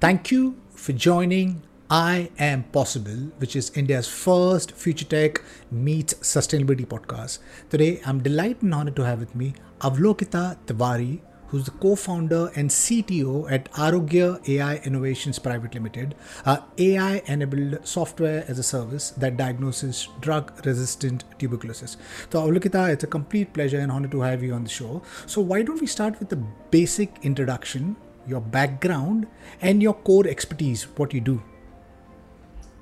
Thank you for joining I Am Possible, which is India's first future tech meets sustainability podcast. Today, I'm delighted and honored to have with me Avalokita Tiwari, who's the co-founder and CTO at Arogya AI Innovations Private Limited, a AI-enabled software as a service that diagnoses drug-resistant tuberculosis. So, Avalokita, it's a complete pleasure and honor to have you on the show. So, why don't we start with the basic introduction, your background, and your core expertise, what you do?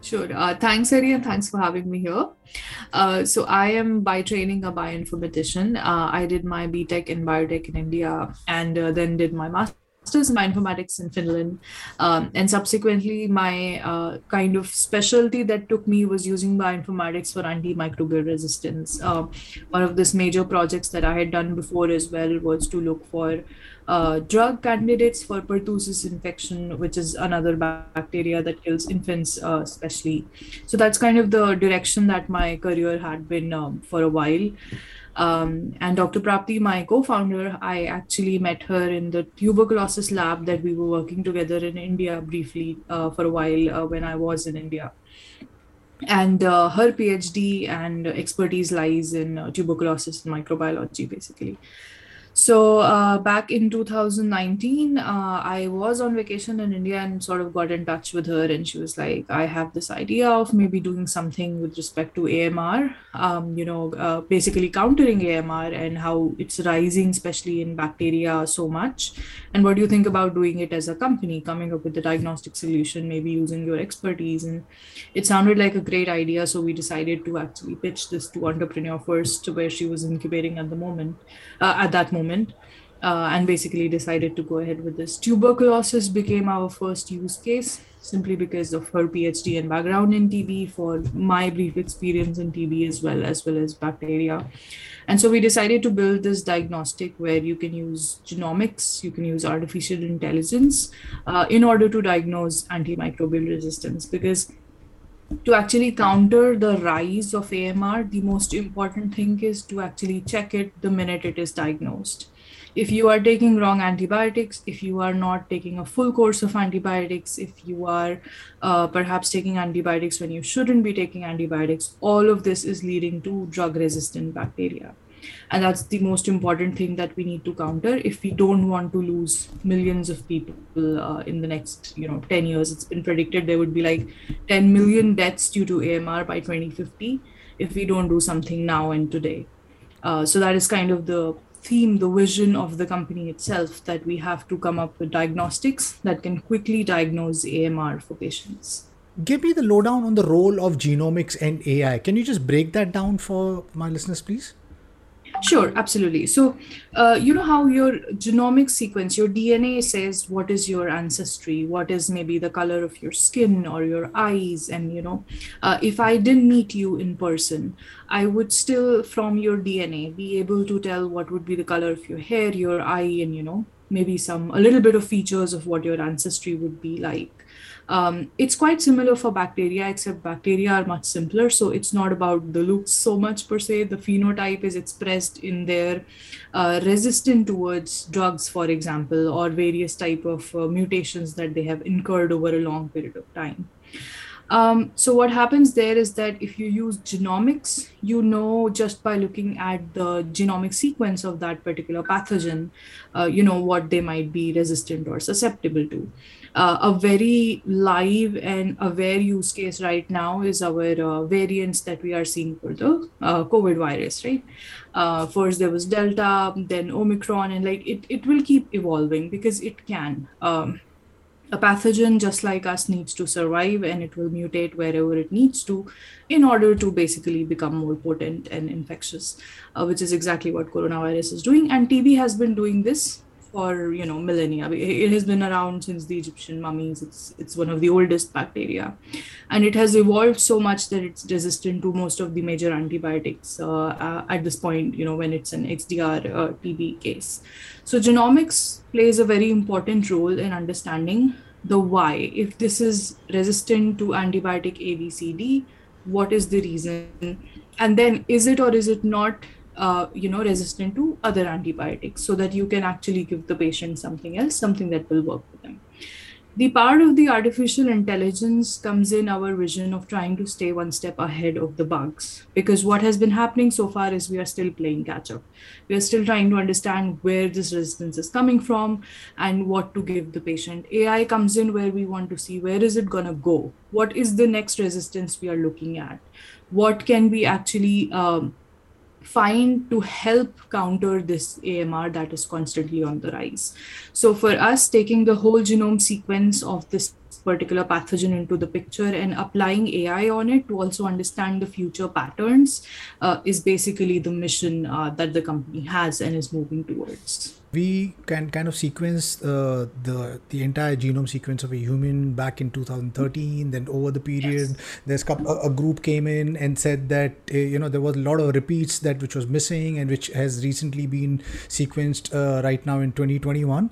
Sure. Uh, thanks, Eddie, and thanks for having me here. Uh, so, I am by training a bioinformatician. Uh, I did my BTech in biotech in India and uh, then did my master's in bioinformatics in Finland. Um, and subsequently, my uh, kind of specialty that took me was using bioinformatics for antimicrobial resistance. Uh, one of these major projects that I had done before as well was to look for uh, drug candidates for pertussis infection, which is another bacteria that kills infants, uh, especially. So that's kind of the direction that my career had been um, for a while. Um, and Dr. Prapti, my co-founder, I actually met her in the tuberculosis lab that we were working together in India briefly uh, for a while uh, when I was in India. And uh, her PhD and expertise lies in uh, tuberculosis and microbiology, basically. So uh, back in 2019, uh, I was on vacation in India and sort of got in touch with her, and she was like, "I have this idea of maybe doing something with respect to AMR. Um, you know, uh, basically countering AMR and how it's rising, especially in bacteria, so much. And what do you think about doing it as a company, coming up with a diagnostic solution, maybe using your expertise?" And it sounded like a great idea, so we decided to actually pitch this to entrepreneur first, where she was incubating at the moment, uh, at that moment moment uh, and basically decided to go ahead with this. Tuberculosis became our first use case simply because of her PhD and background in TB, for my brief experience in TB as well, as well as bacteria. And so we decided to build this diagnostic where you can use genomics, you can use artificial intelligence uh, in order to diagnose antimicrobial resistance because to actually counter the rise of AMR, the most important thing is to actually check it the minute it is diagnosed. If you are taking wrong antibiotics, if you are not taking a full course of antibiotics, if you are uh, perhaps taking antibiotics when you shouldn't be taking antibiotics, all of this is leading to drug resistant bacteria and that's the most important thing that we need to counter if we don't want to lose millions of people uh, in the next you know 10 years. It's been predicted there would be like 10 million deaths due to amr by 2050 if we don't do something now and today. Uh, so that is kind of the theme the vision of the company itself that we have to come up with diagnostics that can quickly diagnose amr for patients. Give me the lowdown on the role of genomics and ai can you just break that down for my listeners please Sure, absolutely. So, uh, you know how your genomic sequence, your DNA says what is your ancestry, what is maybe the color of your skin or your eyes. And, you know, uh, if I didn't meet you in person, I would still, from your DNA, be able to tell what would be the color of your hair, your eye, and, you know, maybe some, a little bit of features of what your ancestry would be like. Um, it's quite similar for bacteria, except bacteria are much simpler. So it's not about the looks so much per se. The phenotype is expressed in their uh, resistant towards drugs, for example, or various type of uh, mutations that they have incurred over a long period of time. Um, so what happens there is that if you use genomics, you know just by looking at the genomic sequence of that particular pathogen, uh, you know what they might be resistant or susceptible to uh, a very live and aware use case right now is our uh, variants that we are seeing for the uh, COVID virus, right? Uh, first there was Delta, then Omicron, and like it, it will keep evolving because it can. Um, a pathogen just like us needs to survive and it will mutate wherever it needs to in order to basically become more potent and infectious uh, which is exactly what coronavirus is doing and tb has been doing this for you know millennia. It has been around since the Egyptian mummies. It's it's one of the oldest bacteria, and it has evolved so much that it's resistant to most of the major antibiotics uh, uh, at this point. You know when it's an XDR uh, TB case. So genomics plays a very important role in understanding the why. If this is resistant to antibiotic ABCD, what is the reason? And then is it or is it not uh, you know resistant to other antibiotics so that you can actually give the patient something else something that will work for them. The part of the artificial intelligence comes in our vision of trying to stay one step ahead of the bugs because what has been happening so far is we are still playing catch up. We are still trying to understand where this resistance is coming from and what to give the patient. Ai comes in where we want to see where is it going to go? What is the next resistance we are looking at? What can we actually um, find to help counter this AMR that is constantly on the rise. So, for us, taking the whole genome sequence of this particular pathogen into the picture and applying AI on it to also understand the future patterns uh, is basically the mission uh, that the company has and is moving towards we can kind of sequence uh, the the entire genome sequence of a human back in 2013 then over the period yes. there's a, a, group came in and said that uh, you know there was a lot of repeats that which was missing and which has recently been sequenced uh, right now in 2021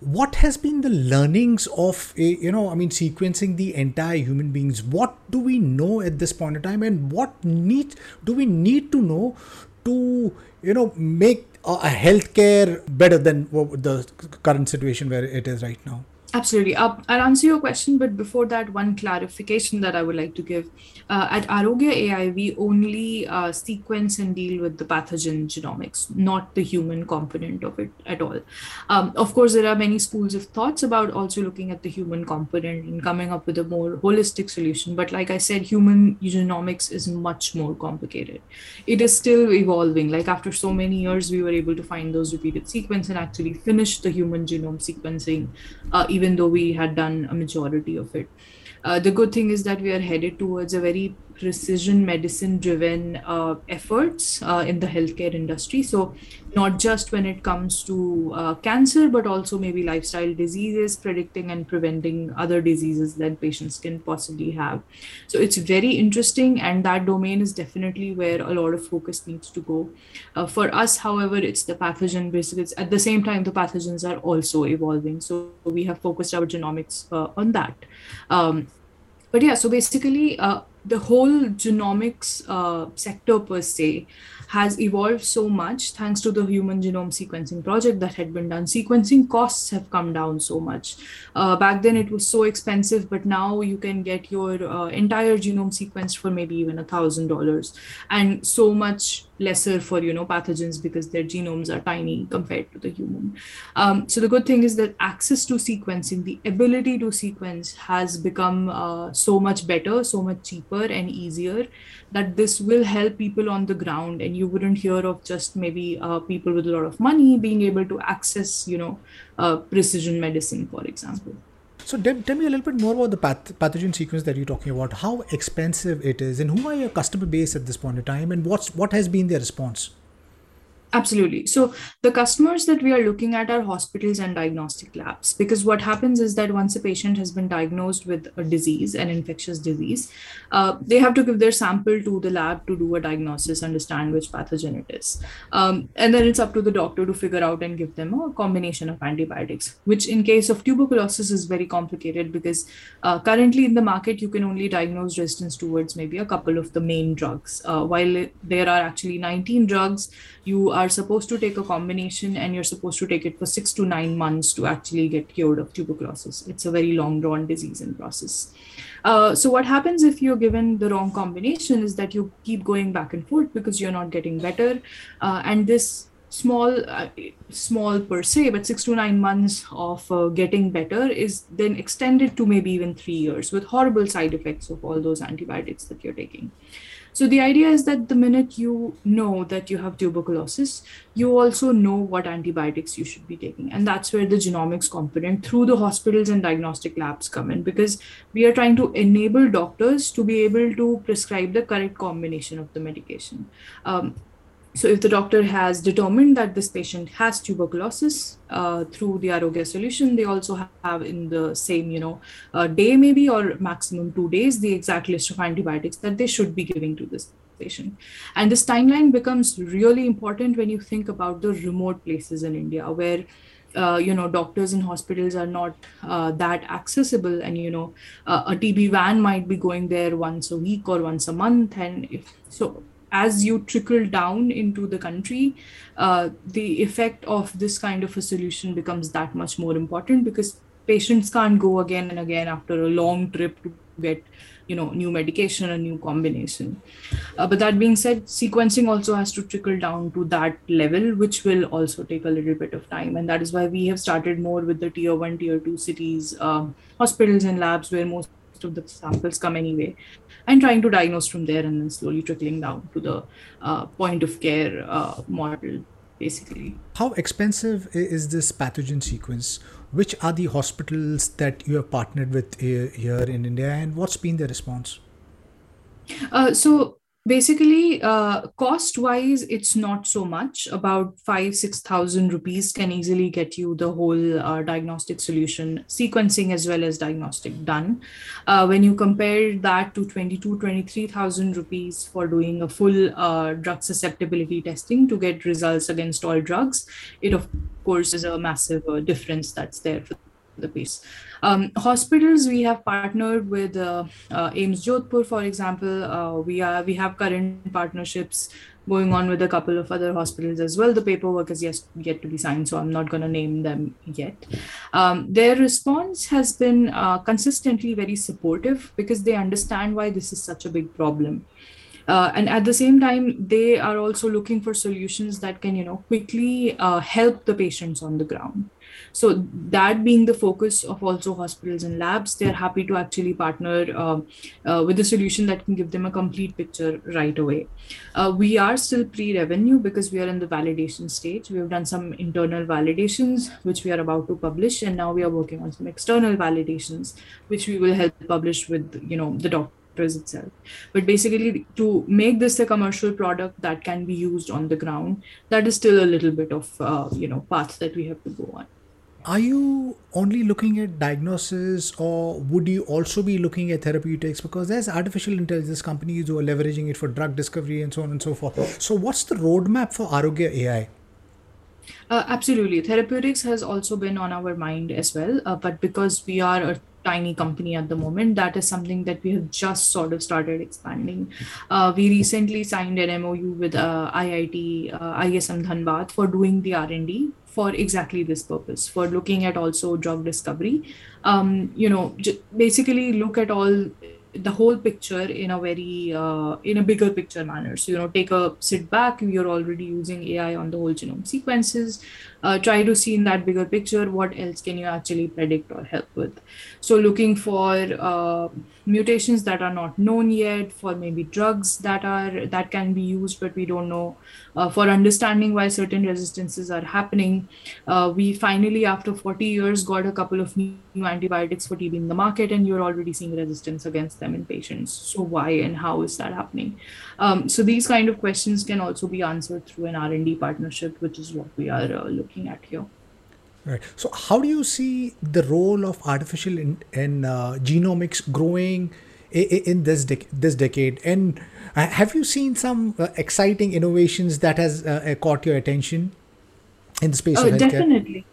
what has been the learnings of a, you know i mean sequencing the entire human beings what do we know at this point in time and what need do we need to know to you know make Uh, a healthcare better than the current situation where it is right now Absolutely. I'll answer your question, but before that, one clarification that I would like to give. Uh, at Arogya AI, we only uh, sequence and deal with the pathogen genomics, not the human component of it at all. Um, of course, there are many schools of thoughts about also looking at the human component and coming up with a more holistic solution. But like I said, human genomics is much more complicated. It is still evolving. Like after so many years, we were able to find those repeated sequence and actually finish the human genome sequencing uh, even though we had done a majority of it. Uh, the good thing is that we are headed towards a very precision medicine driven uh, efforts uh, in the healthcare industry. So, not just when it comes to uh, cancer, but also maybe lifestyle diseases, predicting and preventing other diseases that patients can possibly have. So, it's very interesting, and that domain is definitely where a lot of focus needs to go. Uh, for us, however, it's the pathogen basically. At the same time, the pathogens are also evolving. So, we have focused our genomics uh, on that. Um, but yeah, so basically, uh, the whole genomics uh, sector per se has evolved so much thanks to the human genome sequencing project that had been done. Sequencing costs have come down so much. Uh, back then it was so expensive, but now you can get your uh, entire genome sequenced for maybe even a thousand dollars, and so much lesser for you know pathogens because their genomes are tiny compared to the human. Um, so the good thing is that access to sequencing, the ability to sequence, has become uh, so much better, so much cheaper and easier that this will help people on the ground. And you wouldn't hear of just maybe uh, people with a lot of money being able to access you know uh, precision medicine for example. So tell me a little bit more about the path- pathogen sequence that you're talking about. How expensive it is and who are your customer base at this point in time and what's what has been their response Absolutely. So the customers that we are looking at are hospitals and diagnostic labs because what happens is that once a patient has been diagnosed with a disease, an infectious disease, uh, they have to give their sample to the lab to do a diagnosis, understand which pathogen it is. Um, and then it's up to the doctor to figure out and give them a combination of antibiotics, which in case of tuberculosis is very complicated because uh, currently in the market, you can only diagnose resistance towards maybe a couple of the main drugs. Uh, while there are actually 19 drugs, you are supposed to take a combination and you're supposed to take it for six to nine months to actually get cured of tuberculosis. It's a very long drawn disease and process. Uh, so what happens if you're given the wrong combination is that you keep going back and forth because you're not getting better, uh, and this small uh, small per se but 6 to 9 months of uh, getting better is then extended to maybe even 3 years with horrible side effects of all those antibiotics that you're taking so the idea is that the minute you know that you have tuberculosis, you also know what antibiotics you should be taking. And that's where the genomics component through the hospitals and diagnostic labs come in because we are trying to enable doctors to be able to prescribe the correct combination of the medication. Um, so if the doctor has determined that this patient has tuberculosis uh, through the Arogya solution, they also have in the same, you know, uh, day maybe or maximum two days, the exact list of antibiotics that they should be giving to this patient. And this timeline becomes really important when you think about the remote places in India where uh, you know doctors and hospitals are not uh, that accessible and you know uh, a tb van might be going there once a week or once a month and if so as you trickle down into the country, uh, the effect of this kind of a solution becomes that much more important because patients can't go again and again after a long trip to get you know new medication a new combination. Uh, but that being said sequencing also has to trickle down to that level which will also take a little bit of time. And that is why we have started more with the tier 1 tier 2 cities um, hospitals and labs where most of the samples come anyway. And trying to diagnose from there and then slowly trickling down to the uh, point of care uh, model basically. How expensive is this pathogen sequence? Which are the hospitals that you have partnered with here in India, and what's been the response? Uh, so basically uh, cost wise it's not so much. About 5 6000 rupees can easily get you the whole uh, diagnostic solution sequencing as well as diagnostic done. Uh, when you compare that to 22 23000 rupees for doing a full uh, drug susceptibility testing to get results against all drugs it of course is a massive uh, difference that's there for the piece. Um, hospitals, we have partnered with uh, uh, AIIMS Jodhpur, for example. Uh, we are we have current partnerships going on with a couple of other hospitals as well. The paperwork is yet yet to be signed, so I'm not going to name them yet. Um, their response has been uh, consistently very supportive because they understand why this is such a big problem. Uh, and at the same time they are also looking for solutions that can you know quickly uh, help the patients on the ground so that being the focus of also hospitals and labs, they're happy to actually partner uh, uh, with a solution that can give them a complete picture right away. Uh, we are still pre-revenue because we are in the validation stage. We have done some internal validations, which we are about to publish, and now we are working on some external validations, which we will help publish with you know the doctors itself but basically to make this a commercial product that can be used on the ground that is still a little bit of uh, you know path that we have to go on are you only looking at diagnosis or would you also be looking at therapeutics? Because there's artificial intelligence companies who are leveraging it for drug discovery and so on and so forth. So what's the roadmap for arogya ai uh, absolutely. Therapeutics has also been on our mind as well uh, but because we are a tiny company at the moment. That is something that we have just sort of started expanding. Uh, we recently signed an mou with uh, iit uh, ism dhanbad for doing the r&d for exactly this purpose for looking at also drug discovery. Um, you know j- basically look at all the whole picture in a very uh, in a bigger picture manner. So you know take a sit back you're already using ai on the whole genome sequences. Uh, try to see in that bigger picture what else can you actually predict or help with. So looking for uh, mutations that are not known yet for maybe drugs that are that can be used but we don't know uh, for understanding why certain resistances are happening. Uh, we finally after 40 years got a couple of new antibiotics for tb in the market and you're already seeing resistance against them in patients so why and how is that happening um, so these kind of questions can also be answered through an r&d partnership which is what we are uh, looking at here Right. So, how do you see the role of artificial in, in uh, genomics growing in, in this dec- this decade? And uh, have you seen some uh, exciting innovations that has uh, caught your attention in the space oh, of healthcare? Definitely.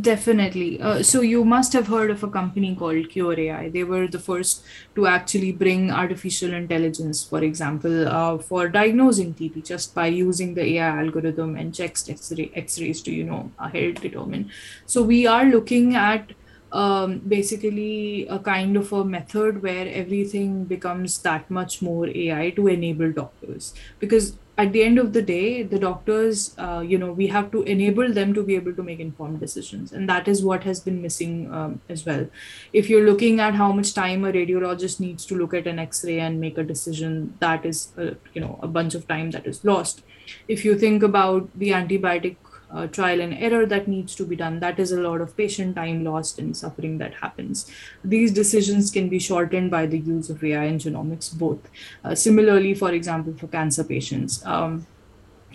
Definitely. Uh, so you must have heard of a company called Qure.ai. They were the first to actually bring artificial intelligence, for example, uh, for diagnosing TB just by using the AI algorithm and chest X-ray, X-rays to you know help determine. So we are looking at um, basically a kind of a method where everything becomes that much more AI to enable doctors because at the end of the day the doctors uh, you know we have to enable them to be able to make informed decisions. And that is what has been missing um, as well. If you're looking at how much time a radiologist needs to look at an x-ray and make a decision that is uh, you know a bunch of time that is lost. If you think about the antibiotic uh, trial and error that needs to be done. That is a lot of patient time lost and suffering that happens. These decisions can be shortened by the use of AI and genomics both. Uh, similarly, for example, for cancer patients. Um,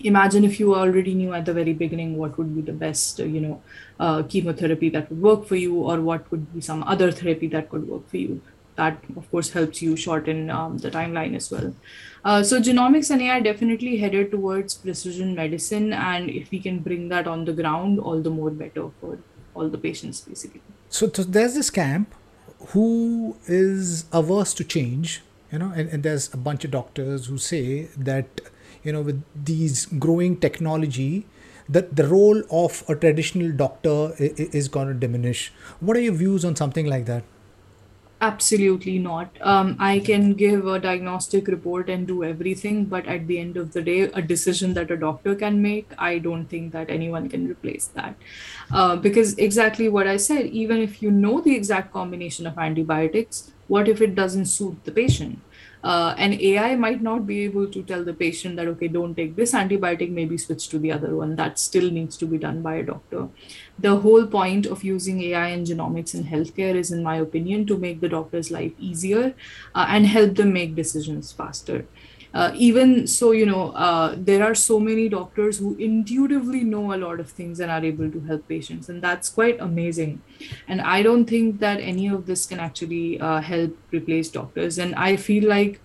imagine if you already knew at the very beginning what would be the best uh, you know uh, chemotherapy that would work for you or what would be some other therapy that could work for you that of course helps you shorten um, the timeline as well uh, so genomics and AI definitely headed towards precision medicine, and if we can bring that on the ground, all the more better for all the patients, basically. So, there's this camp who is averse to change, you know, and, and there's a bunch of doctors who say that, you know, with these growing technology, that the role of a traditional doctor is going to diminish. What are your views on something like that? Absolutely not. Um, I can give a diagnostic report and do everything, but at the end of the day, a decision that a doctor can make, I don't think that anyone can replace that. Uh, because exactly what I said, even if you know the exact combination of antibiotics, what if it doesn't suit the patient? Uh, and AI might not be able to tell the patient that, okay, don't take this antibiotic, maybe switch to the other one. That still needs to be done by a doctor. The whole point of using AI and genomics in healthcare is, in my opinion, to make the doctor's life easier uh, and help them make decisions faster. Uh, even so, you know, uh, there are so many doctors who intuitively know a lot of things and are able to help patients, and that's quite amazing. And I don't think that any of this can actually uh, help replace doctors. And I feel like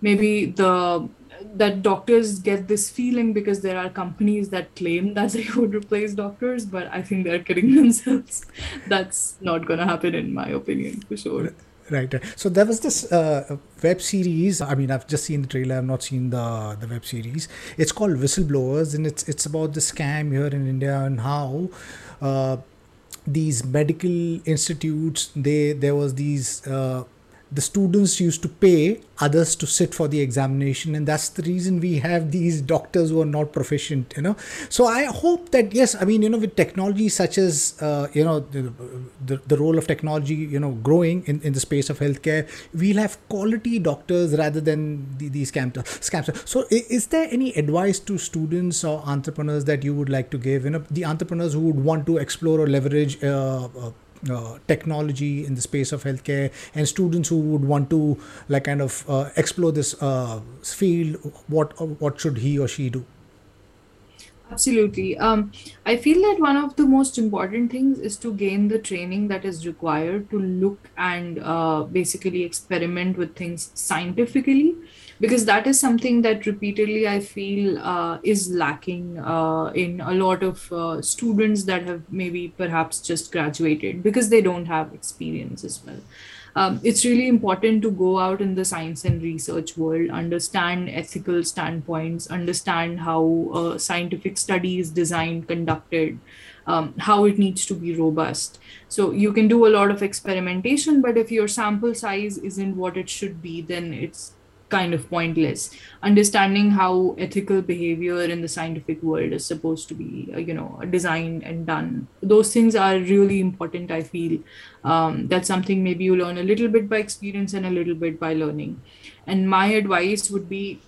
maybe the that doctors get this feeling because there are companies that claim that they would replace doctors, but I think they're kidding themselves. That's not going to happen, in my opinion, for sure. Right. So there was this uh, web series. I mean, I've just seen the trailer. I've not seen the the web series. It's called Whistleblowers, and it's it's about the scam here in India and how uh, these medical institutes. They there was these. Uh, the students used to pay others to sit for the examination. And that's the reason we have these doctors who are not proficient you know. So i hope that yes i mean you know with technology such as uh, you know the, the, the, role of technology you know growing in, in the space of healthcare we'll have quality doctors rather than the, these scams scams so is there any advice to students or entrepreneurs that you would like to give you know the entrepreneurs who would want to explore or leverage uh, uh, uh, technology in the space of healthcare and students who would want to like kind of uh, explore this uh, field what what should he or she do? Absolutely. Um, i feel that one of the most important things is to gain the training that is required to look and uh, basically experiment with things scientifically because that is something that repeatedly I feel uh, is lacking uh, in a lot of uh, students that have maybe perhaps just graduated because they don't have experience as well. Um, it's really important to go out in the science and research world, understand ethical standpoints, understand how uh, scientific study is designed, conducted, um, how it needs to be robust. So you can do a lot of experimentation, but if your sample size isn't what it should be, then it's kind of pointless. Understanding how ethical behavior in the scientific world is supposed to be uh, you know designed and done. Those things are really important i feel. Um, that's something maybe you learn a little bit by experience and a little bit by learning. And my advice would be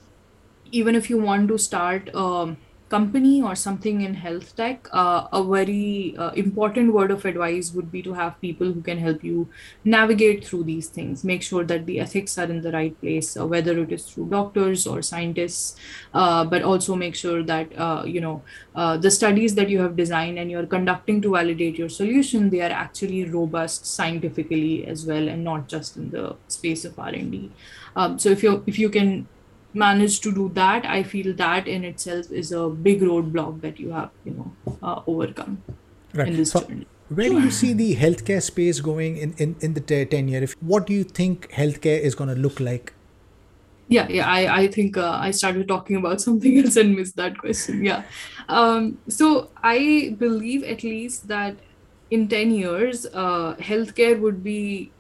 even if you want to start um, company or something in health tech, uh, a very uh, important word of advice would be to have people who can help you navigate through these things. Make sure that the ethics are in the right place, uh, whether it is through doctors or scientists, uh, but also make sure that uh, you know uh, the studies that you have designed and you're conducting to validate your solution they are actually robust scientifically as well and not just in the space of r&d um, so if you if you can manage to do that i feel that in itself is a big roadblock that you have you know uh, overcome right. in this so, journey. where do you see the healthcare space going in, in, in the 10 year? If what do you think healthcare is going to look like? Yeah yeah i, I think uh, i started talking about something else and missed that question yeah. Um, so i believe at least that in 10 years uh, healthcare would be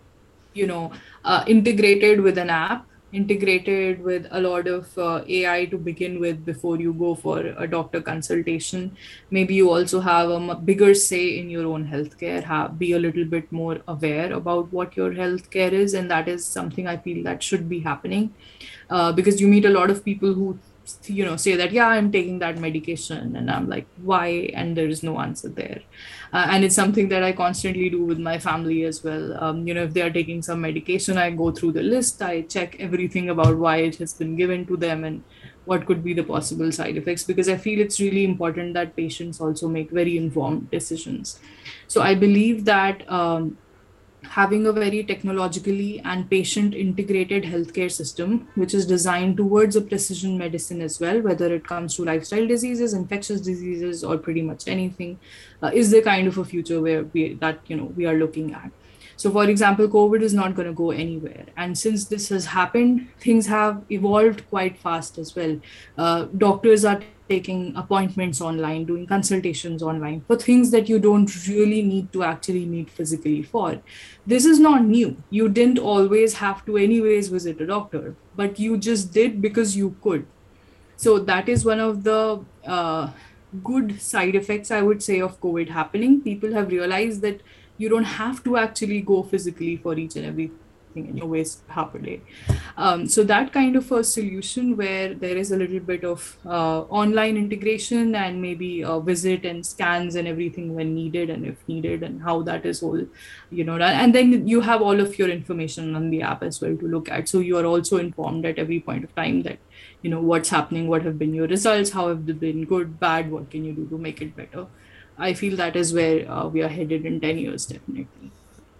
you know uh, integrated with an app integrated with a lot of uh, AI to begin with before you go for a doctor consultation. Maybe you also have a bigger say in your own healthcare, be a little bit more aware about what your healthcare is. And that is something I feel that should be happening uh, because you meet a lot of people who you know say that yeah i'm taking that medication and i'm like why? And there is no answer there. Uh, and it's something that i constantly do with my family as well. Um, you know if they are taking some medication i go through the list i check everything about why it has been given to them and what could be the possible side effects because i feel it's really important that patients also make very informed decisions. So i believe that um, having a very technologically and patient integrated healthcare system, which is designed towards a precision medicine as well, whether it comes to lifestyle diseases, infectious diseases, or pretty much anything, uh, is the kind of a future where we that you know we are looking at. So, for example, COVID is not going to go anywhere, and since this has happened, things have evolved quite fast as well. Uh, doctors are taking appointments online, doing consultations online for things that you don't really need to actually meet physically for. This is not new. You didn't always have to, anyways, visit a doctor, but you just did because you could. So that is one of the uh, good side effects, I would say, of COVID happening. People have realized that you don't have to actually go physically for each and every in your a day. Um, so that kind of a solution where there is a little bit of uh, online integration and maybe a visit and scans and everything when needed and if needed and how that is all, you know, and then you have all of your information on the app as well to look at. So you are also informed at every point of time that, you know, what's happening, what have been your results, how have they been good, bad, what can you do to make it better. I feel that is where uh, we are headed in 10 years, definitely.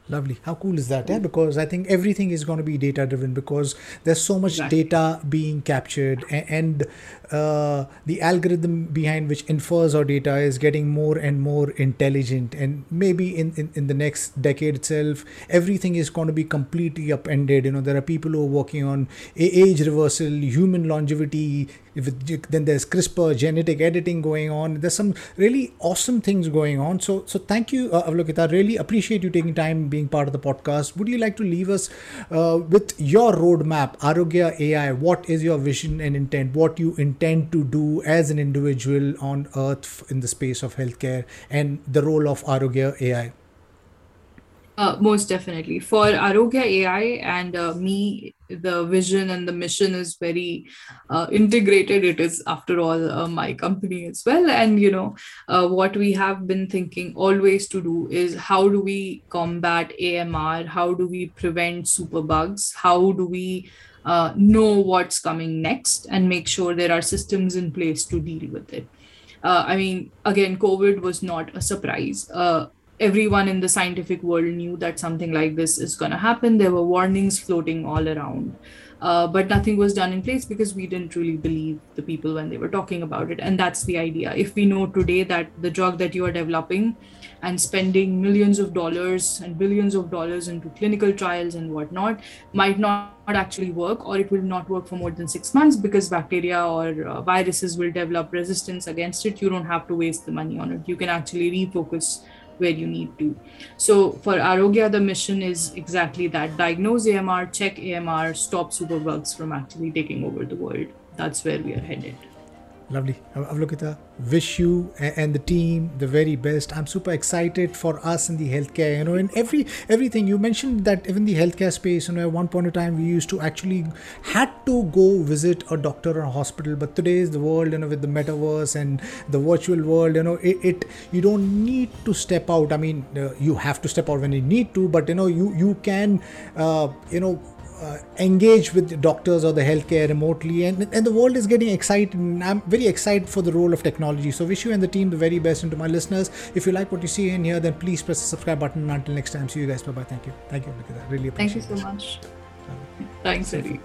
Lovely. How cool is that? Yeah, because I think everything is going to be data driven because there's so much exactly. data being captured and, and uh, the algorithm behind which infers our data is getting more and more intelligent. And maybe in, in, in the next decade itself, everything is going to be completely upended. You know, there are people who are working on age reversal, human longevity, it, then there's CRISPR genetic editing going on. There's some really awesome things going on. So so thank you, uh, Avalokita. Really appreciate you taking time being part of the podcast. Would you like to leave us uh, with your roadmap, Arogya AI? What is your vision and intent? What you intend to do as an individual on Earth in the space of healthcare and the role of Arogya AI? Uh, most definitely. For Arogya AI and uh, me, the vision and the mission is very uh, integrated. It is, after all, uh, my company as well. And, you know, uh, what we have been thinking always to do is how do we combat AMR? How do we prevent superbugs? How do we uh, know what's coming next and make sure there are systems in place to deal with it? I mean, again, COVID was not a surprise everyone in the scientific world knew that something like this is going to happen. There were warnings floating all around. Uh, but nothing was done in place because we didn't really believe the people when they were talking about it. And that's the idea. If we know today that the drug that you are developing and spending millions of dollars and billions of dollars into clinical trials and whatnot might not actually work, or it will not work for more than six months because bacteria or uh, viruses will develop resistance against it, you don't have to waste the money on it. You can actually refocus where you need to. So for Arogya, the mission is exactly that diagnose AMR, check AMR, stop superbugs from actually taking over the world. That's where we are headed. Lovely. Avalokita, wish you and the team the very best. I'm super excited for us in the healthcare. You know, in every everything you mentioned that even the healthcare space. You know, at one point in time we used to actually had to go visit a doctor or a hospital, but today's the world. You know, with the metaverse and the virtual world. You know, it, it you don't need to step out. I mean, uh, you have to step out when you need to, but you know, you you can, uh, you know uh, engage with doctors or the healthcare remotely and, and the world is getting excited and i'm very excited for the role of technology. So wish you and the team the very best. And to my listeners if you like what you see in here then please press the subscribe button. Until next time see you guys. Bye bye thank you. Thank you I really appreciate it thank you so it. much. Thanks eddie